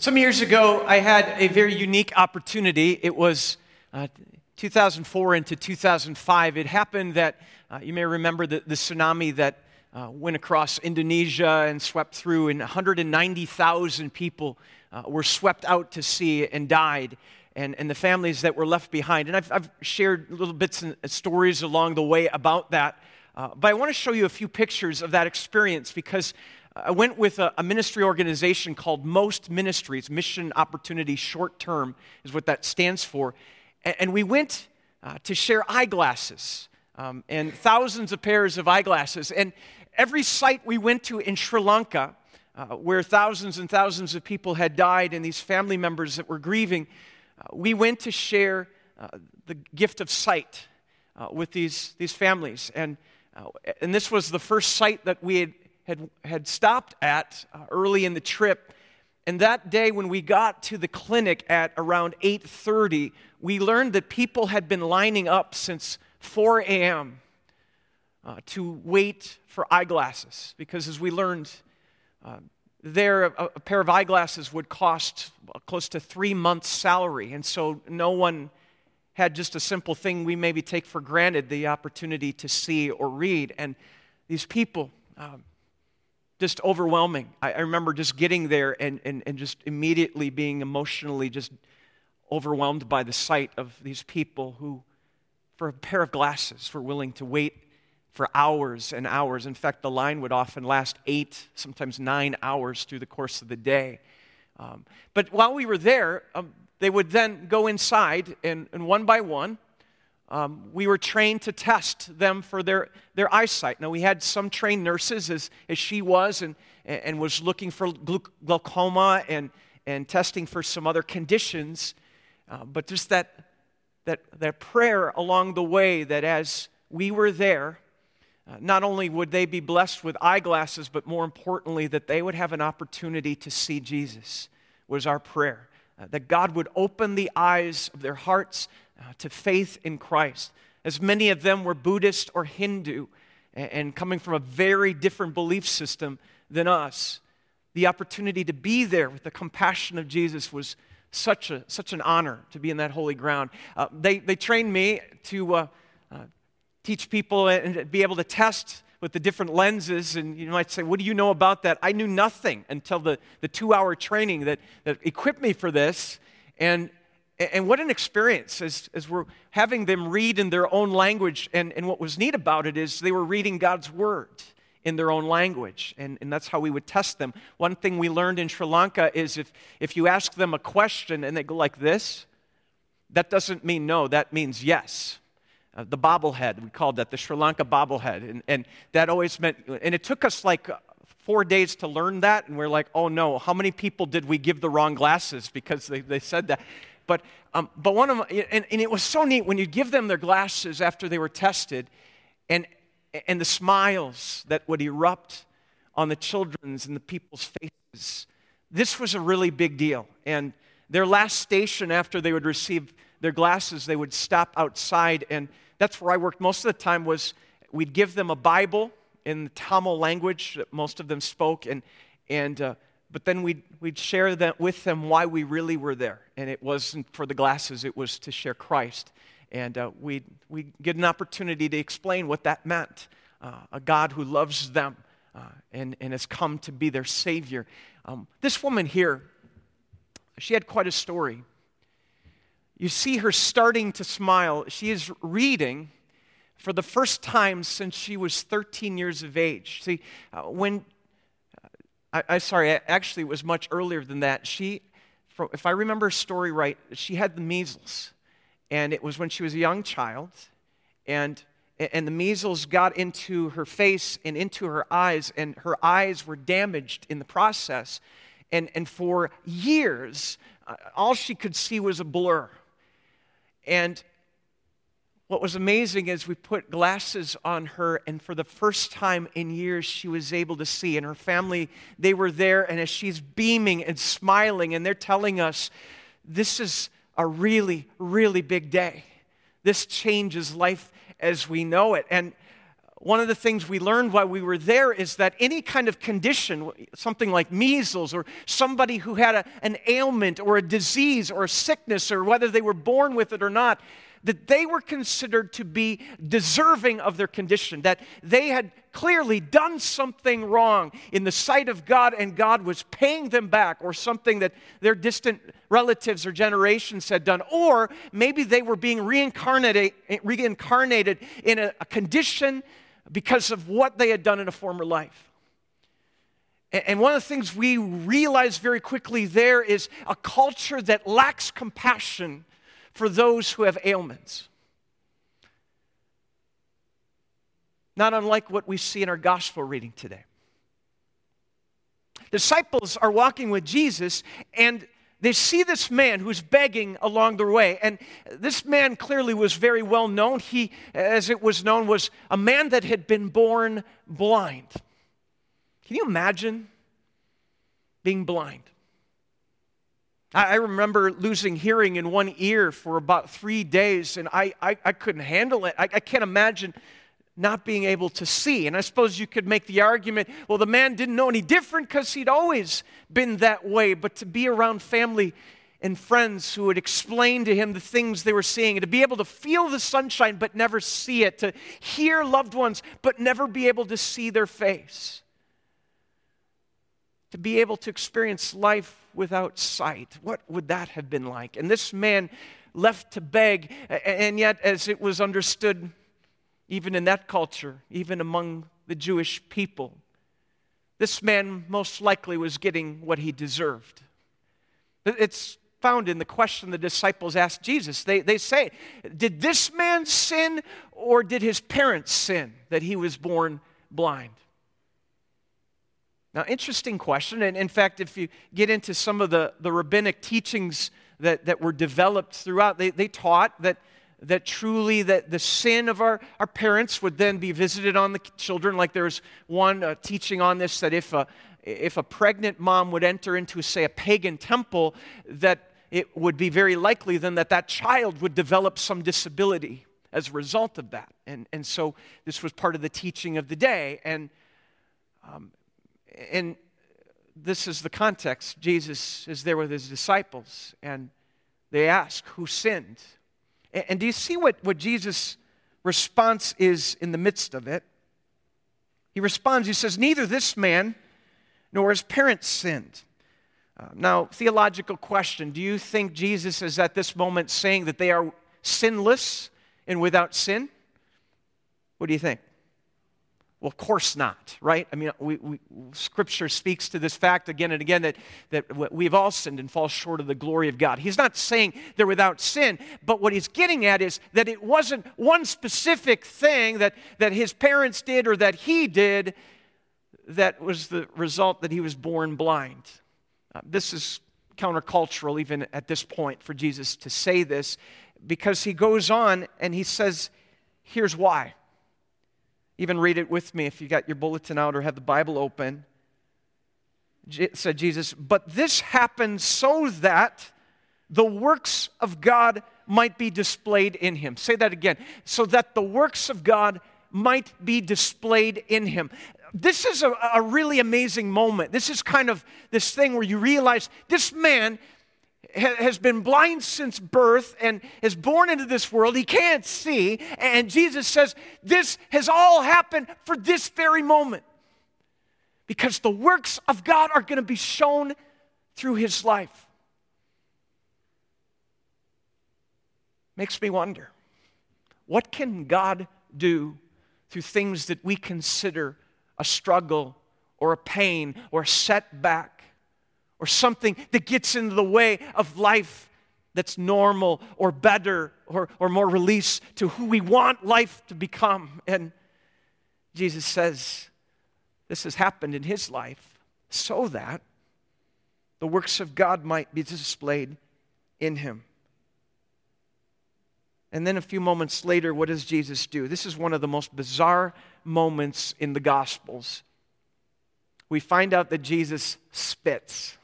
Some years ago, I had a very unique opportunity. It was uh, 2004 into 2005. It happened that uh, you may remember the, the tsunami that uh, went across Indonesia and swept through, and 190,000 people uh, were swept out to sea and died, and, and the families that were left behind. And I've, I've shared little bits and stories along the way about that. Uh, but I want to show you a few pictures of that experience because I went with a, a, ministry organization called Most Ministries, Mission Opportunity Short Term is what that stands for. And, and we went uh, to share eyeglasses um, and thousands of pairs of eyeglasses. And every site we went to in Sri Lanka, uh, where thousands and thousands of people had died and these family members that were grieving, uh, we went to share uh, the gift of sight uh, with these, these families. And, uh, and this was the first site that we had had, had stopped at uh, early in the trip. And that day when we got to the clinic at around 8:30, we learned that people had been lining up since 4 a.m. Uh, to wait for eyeglasses because as we learned uh, there a, a, pair of eyeglasses would cost close to three months salary and so no one had just a simple thing we maybe take for granted the opportunity to see or read and these people um, just overwhelming. I, I remember just getting there and, and, and just immediately being emotionally just overwhelmed by the sight of these people who, for a pair of glasses, were willing to wait for hours and hours. In fact, the line would often last eight, sometimes nine hours through the course of the day. Um, but while we were there, um, they would then go inside and, and one by one, um, we were trained to test them for their, their eyesight. Now, we had some trained nurses, as, as she was, and, and was looking for glaucoma and, and testing for some other conditions. Uh, but just that, that, that prayer along the way that as we were there, uh, not only would they be blessed with eyeglasses, but more importantly, that they would have an opportunity to see Jesus, was our prayer. Uh, that God would open the eyes of their hearts to faith in Christ. As many of them were Buddhist or Hindu and, and coming from a very different belief system than us, the opportunity to be there with the compassion of Jesus was such, a, such an honor to be in that holy ground. Uh, they, they trained me to uh, uh, teach people and be able to test with the different lenses. And you might say, What do you know about that? I knew nothing until the, the two hour training that, that equipped me for this. And and what an experience as, as we're having them read in their own language. And, and what was neat about it is they were reading God's word in their own language. And, and that's how we would test them. One thing we learned in Sri Lanka is if, if you ask them a question and they go like this, that doesn't mean no, that means yes. Uh, the bobblehead, we called that the Sri Lanka bobblehead. And, and that always meant, and it took us like four days to learn that. And we're like, oh no, how many people did we give the wrong glasses because they, they said that? But, um, but one of them, and, and it was so neat when you give them their glasses after they were tested, and, and the smiles that would erupt on the children's and the people's faces. This was a really big deal. And their last station after they would receive their glasses, they would stop outside. And that's where I worked most of the time was we'd give them a Bible in the Tamil language that most of them spoke. And, and uh, but then we'd, we'd share that with them why we really were there. And it wasn't for the glasses, it was to share Christ. And uh, we'd, we'd get an opportunity to explain what that meant uh, a God who loves them uh, and, and has come to be their Savior. Um, this woman here, she had quite a story. You see her starting to smile. She is reading for the first time since she was 13 years of age. See, uh, when I, I sorry, actually, it was much earlier than that. She, if I remember her story right, she had the measles, and it was when she was a young child, and and the measles got into her face and into her eyes, and her eyes were damaged in the process. And, and for years, uh, all she could see was a blur. And what was amazing is we put glasses on her, and for the first time in years, she was able to see. And her family, they were there, and as she's beaming and smiling, and they're telling us, this is a really, really big day. This changes life as we know it. And one of the things we learned while we were there is that any kind of condition, something like measles, or somebody who had a, an ailment or a disease or a sickness, or whether they were born with it or not, that they were considered to be deserving of their condition, that they had clearly done something wrong in the sight of God and God was paying them back, or something that their distant relatives or generations had done, or maybe they were being reincarnated, reincarnated in a, a condition because of what they had done in a former life. And one of the things we realize very quickly there is a culture that lacks compassion for those who have ailments. Not unlike what we see in our gospel reading today. Disciples are walking with Jesus, and they see this man who's begging along the way. And this man clearly was very well known. He, as it was known, was a man that had been born blind. Can you imagine being blind? I remember losing hearing in one ear for about three days, and I, I, I couldn't handle it. I, I can't imagine not being able to see. And I suppose you could make the argument well, the man didn't know any different because he'd always been that way. But to be around family and friends who would explain to him the things they were seeing, and to be able to feel the sunshine but never see it, to hear loved ones but never be able to see their face, to be able to experience life without sight. What would that have been like? And this man left to beg, and yet, as it was understood even in that culture, even among the Jewish people. This man most likely was getting what he deserved. It's found in the question the disciples asked Jesus. They, they say, Did this man sin or did his parents sin that he was born blind? Now, interesting question. And in fact, if you get into some of the, the rabbinic teachings that, that were developed throughout, they, they taught that that truly that the sin of our, our parents would then be visited on the children like there's one uh, teaching on this that if a, if a pregnant mom would enter into say a pagan temple that it would be very likely then that that child would develop some disability as a result of that and, and so this was part of the teaching of the day and um, and this is the context jesus is there with his disciples and they ask who sinned and do you see what, what Jesus' response is in the midst of it? He responds, he says, Neither this man nor his parents sinned. Uh, now, theological question Do you think Jesus is at this moment saying that they are sinless and without sin? What do you think? Well, of course not, right? I mean, we, we, Scripture speaks to this fact again and again that, that we've all sinned and fall short of the glory of God. He's not saying they're without sin, but what he's getting at is that it wasn't one specific thing that, that his parents did or that he did that was the result that he was born blind. Uh, this is countercultural, even at this point, for Jesus to say this, because he goes on and he says, Here's why. Even read it with me if you got your bulletin out or have the Bible open. said Jesus, but this happened so that the works of God might be displayed in him. Say that again. So that the works of God might be displayed in him. This is a, a really amazing moment. This is kind of this thing where you realize this man has been blind since birth and is born into this world. He can't see. And Jesus says, This has all happened for this very moment. Because the works of God are going to be shown through his life. Makes me wonder what can God do through things that we consider a struggle or a pain or a setback? Or something that gets in the way of life that's normal or better or, or more release to who we want life to become. And Jesus says this has happened in his life so that the works of God might be displayed in him. And then a few moments later, what does Jesus do? This is one of the most bizarre moments in the Gospels. We find out that Jesus spits.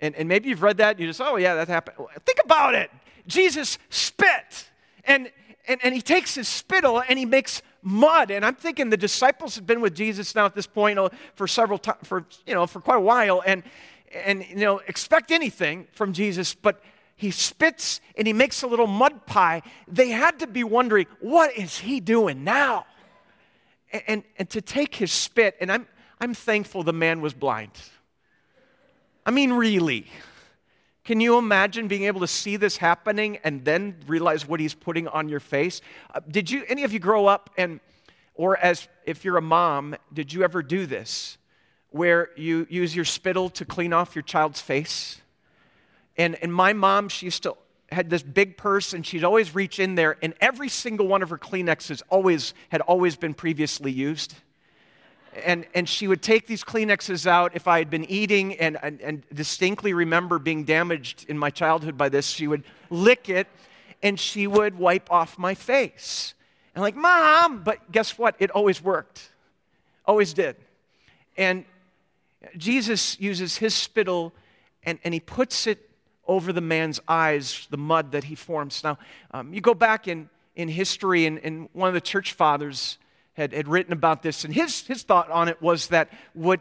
And, and maybe you've read that and you just, oh, yeah, that happened. Think about it. Jesus spit. And, and, and he takes his spittle and he makes mud. And I'm thinking the disciples have been with Jesus now at this point uh, for several times, for, you know, for quite a while. And, and, you know, expect anything from Jesus, but he spits and he makes a little mud pie. They had to be wondering, what is he doing now? And, and, and to take his spit, and I'm, I'm thankful the man was blind. I mean, really. Can you imagine being able to see this happening and then realize what he's putting on your face? Uh, did you, any of you grow up and, or as if you're a mom, did you ever do this where you use your spittle to clean off your child's face? And, and my mom, she used to had this big purse and she'd always reach in there and every single one of her Kleenexes always had always been previously used and, and she would take these Kleenexes out if I had been eating and, and, and distinctly remember being damaged in my childhood by this. She would lick it and she would wipe off my face. And like, Mom, but guess what? It always worked. Always did. And Jesus uses his spittle and, and he puts it over the man's eyes, the mud that he forms. Now, um, you go back in, in history, and, and one of the church fathers, had, had written about this, and his, his thought on it was that what,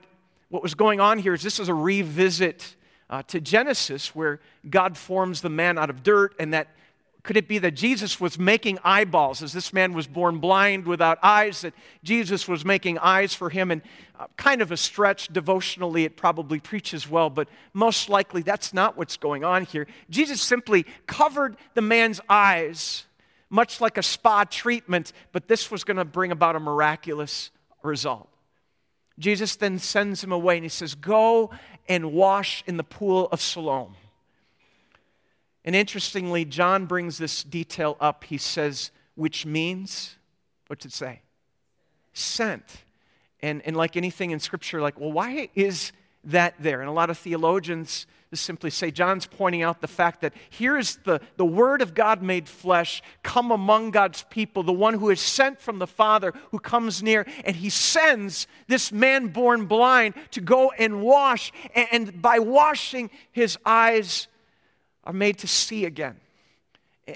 what was going on here is this is a revisit uh, to Genesis where God forms the man out of dirt, and that could it be that Jesus was making eyeballs as this man was born blind without eyes, that Jesus was making eyes for him? And uh, kind of a stretch devotionally, it probably preaches well, but most likely that's not what's going on here. Jesus simply covered the man's eyes much like a spa treatment, but this was going to bring about a miraculous result. Jesus then sends him away and he says, Go and wash in the pool of Siloam. And interestingly, John brings this detail up. He says, which means, what's it say? Sent. And, and like anything in Scripture, like, well, why is that there? And a lot of theologians to simply say, John's pointing out the fact that here is the, the Word of God made flesh, come among God's people, the one who is sent from the Father, who comes near, and he sends this man born blind to go and wash. And, and by washing, his eyes are made to see again.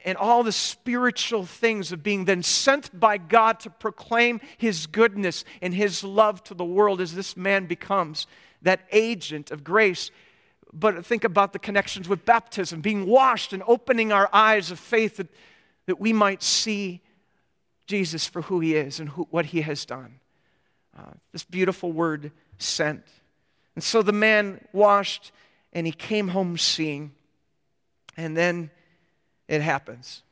And all the spiritual things of being then sent by God to proclaim his goodness and his love to the world as this man becomes that agent of grace but think about the connections with baptism, being washed and opening our eyes of faith that, that we might see Jesus for who he is and who, what he has done. Uh, this beautiful word, sent. And so the man washed and he came home seeing. And then it happens.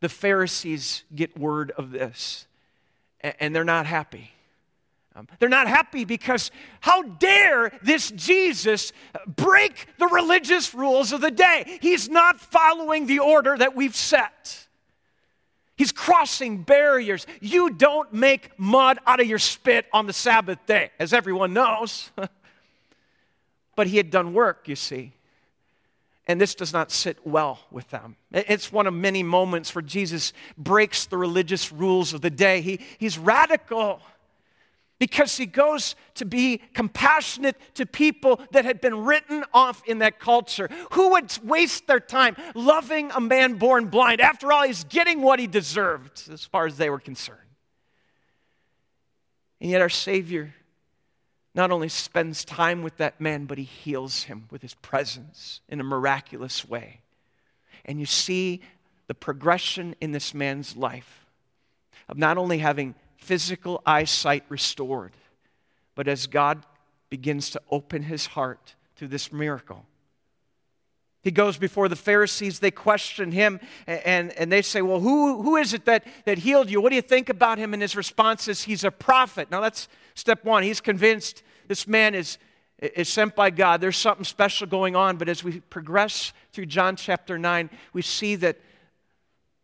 The Pharisees get word of this, and they're not happy. Um, they're not happy because how dare this Jesus break the religious rules of the day? He's not following the order that we've set. He's crossing barriers. You don't make mud out of your spit on the Sabbath day, as everyone knows. but he had done work, you see. And this does not sit well with them. It's one of many moments where Jesus breaks the religious rules of the day. He, he's radical because he goes to be compassionate to people that had been written off in that culture. Who would waste their time loving a man born blind? After all, he's getting what he deserved as far as they were concerned. And yet, our Savior not only spends time with that man, but he heals him with his presence in a miraculous way. And you see the progression in this man's life of not only having physical eyesight restored. But as God begins to open his heart to this miracle, he goes before the Pharisees. They question him and, and they say, Well, who, who is it that, that healed you? What do you think about him? And his response is, He's a prophet. Now, that's step one. He's convinced this man is, is sent by God. There's something special going on. But as we progress through John chapter 9, we see that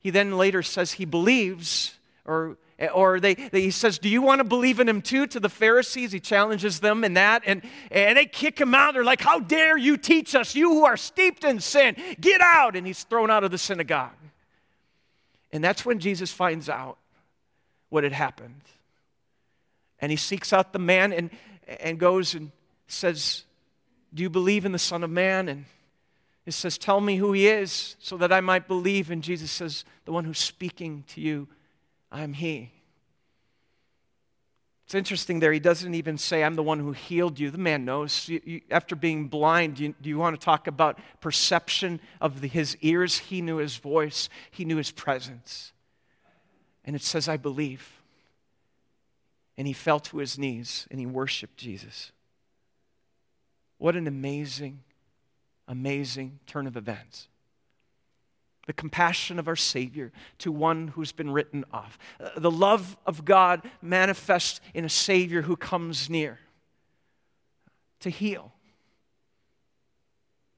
he then later says he believes, or Eh, or they, they, he says, Do you want to believe in him too? To the Pharisees, he challenges them in that. And, and they kick him out. They're like, How dare you teach us, you who are steeped in sin? Get out. And he's thrown out of the synagogue. And that's when Jesus finds out what had happened. And he seeks out the man and, and goes and says, Do you believe in the Son of Man? And he says, Tell me who he is so that I might believe. And Jesus says, The one who's speaking to you I'm He. It's interesting there, he doesn't even say, I'm the one who healed you. The man knows. You, you, after being blind, you, do you want to talk about perception of the, his ears? He knew his voice, he knew his presence. And it says, I believe. And he fell to his knees and he worshiped Jesus. What an amazing, amazing turn of events the compassion of our Savior to one who's been written off. Uh, the love of God manifests in a Savior who comes near to heal.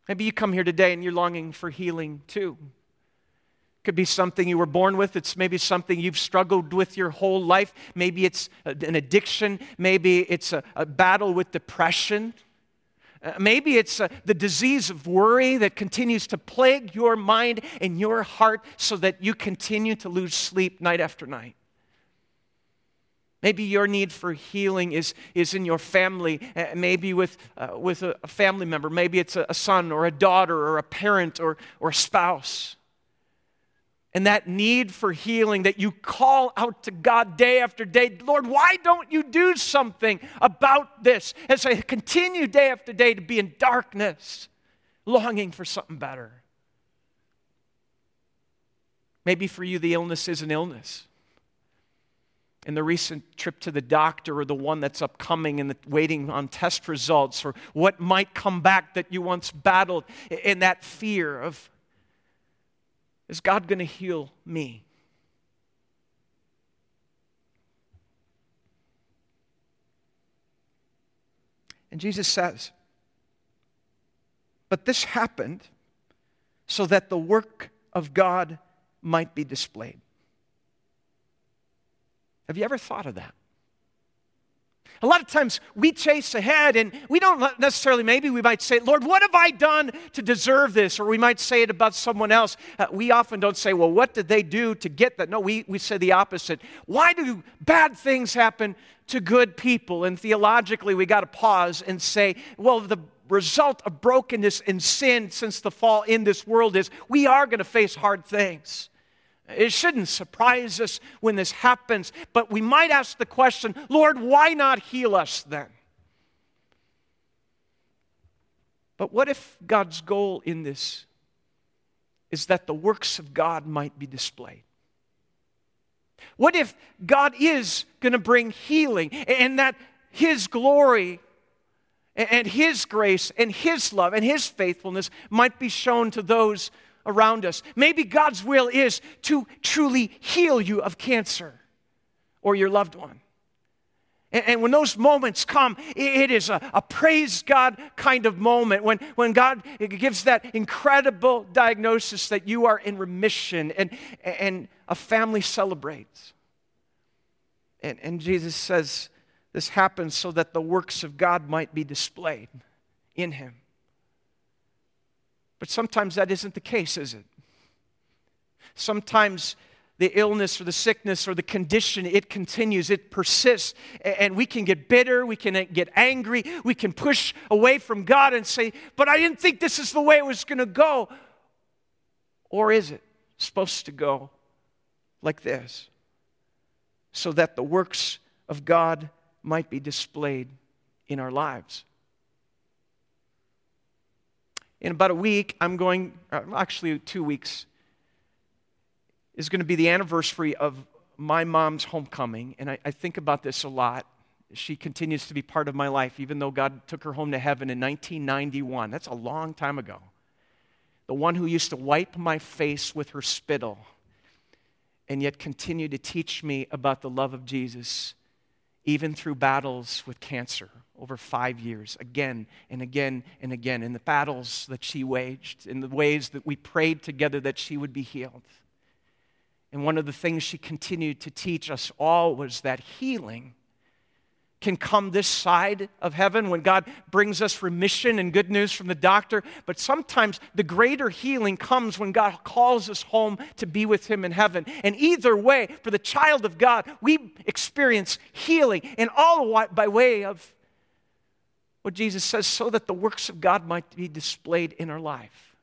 Maybe you come here today and you're longing for healing too. Could be something you were born with. It's maybe something you've struggled with your whole life. Maybe it's an addiction. Maybe it's a, a battle with depression. Uh, maybe it's uh, the disease of worry that continues to plague your mind and your heart so that you continue to lose sleep night after night. Maybe your need for healing is, is in your family, uh, maybe with, uh, with a, a, family member. Maybe it's a, a son or a daughter or a parent or, or a spouse and that need for healing that you call out to God day after day. Lord, why don't you do something about this? As I continue day after day to be in darkness, longing for something better. Maybe for you, the illness is an illness. And the recent trip to the doctor, or the one that's upcoming and waiting on test results, or what might come back that you once battled in that fear of is God going to heal me? And Jesus says, But this happened so that the work of God might be displayed. Have you ever thought of that? A lot of times we chase ahead and we don't necessarily, maybe we might say, Lord, what have I done to deserve this? Or we might say it about someone else. Uh, we often don't say, well, what did they do to get that? No, we, we say the opposite. Why do bad things happen to good people? And theologically, we got to pause and say, well, the result of brokenness and sin since the fall in this world is we are going to face hard things. It shouldn't surprise us when this happens, but we might ask the question Lord, why not heal us then? But what if God's goal in this is that the works of God might be displayed? What if God is going to bring healing and that His glory and His grace and His love and His faithfulness might be shown to those around us. Maybe God's will is to truly heal you of cancer or your loved one. And, when those moments come, it is a, a, praise God kind of moment when, when God gives that incredible diagnosis that you are in remission and, and a family celebrates. And, and Jesus says, This happens so that the works of God might be displayed in him. But sometimes that isn't the case, is it? Sometimes the illness or the sickness or the condition, it continues, it persists, and we can get bitter, we can get angry, we can push away from God and say, But I didn't think this is the way it was going to go. Or is it supposed to go like this? So that the works of God might be displayed in our lives in about a week, I'm going, uh, actually, two weeks, is going to be the anniversary of my mom's homecoming. And I, I, think about this a lot. She continues to be part of my life, even though God took her home to heaven in 1991. That's a long time ago. The one who used to wipe my face with her spittle and yet continue to teach me about the love of Jesus, even through battles with cancer over five years, again and again and again, in the battles that she waged, in the ways that we prayed together that she would be healed. And one of the things she continued to teach us all was that healing can come this side of heaven when God brings us remission and good news from the doctor. But sometimes the greater healing comes when God calls us home to be with Him in heaven. And either way, for the child of God, we experience healing, and all by way of what Jesus says, so that the works of God might be displayed in our life.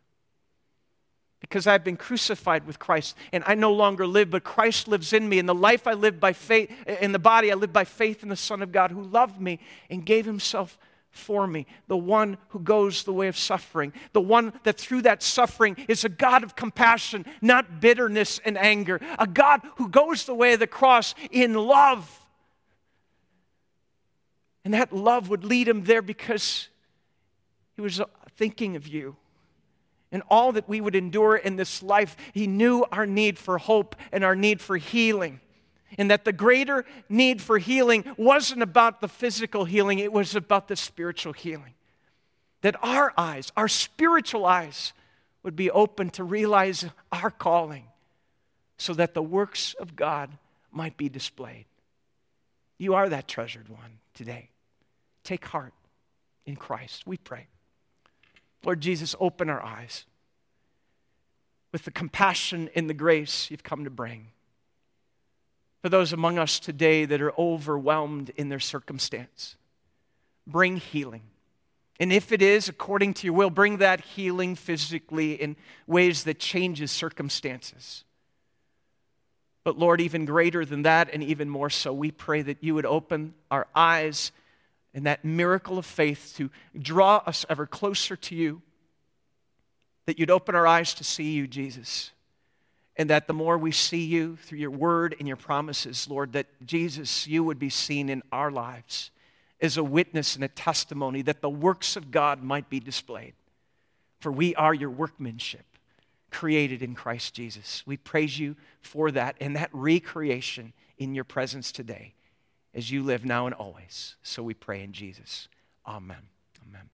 because I've been crucified with Christ, and I no longer live, but Christ lives in me. And the life I live by faith, in the body, I live by faith in the Son of God who loved me and gave himself for me, the one who goes the way of suffering, the one that through that suffering is a God of compassion, not bitterness and anger, a God who goes the way of the cross in love. And that love would lead him there because he was thinking of you and all that we would endure in this life. He knew our need for hope and our need for healing and that the greater need for healing wasn't about the physical healing, it was about the spiritual healing. That our eyes, our spiritual eyes, would be open to realize our calling so that the works of God might be displayed. You are that treasured one today. Take heart in Christ, we pray. Lord Jesus, open our eyes with the compassion and the grace you've come to bring for those among us today that are overwhelmed in their circumstance. Bring healing. And if it is according to your will, bring that healing physically in ways that changes circumstances. But Lord, even greater than that, and even more so, we pray that you would open our eyes in that miracle of faith to draw us ever closer to you, that you'd open our eyes to see you, Jesus and that the more we see you through your word and your promises, Lord, that Jesus, you would be seen in our lives as a witness and a testimony that the works of God might be displayed. For we are your workmanship, created in Christ Jesus. We praise you for that and that recreation in your presence today as you live now and always. So we pray in Jesus. Amen. Amen.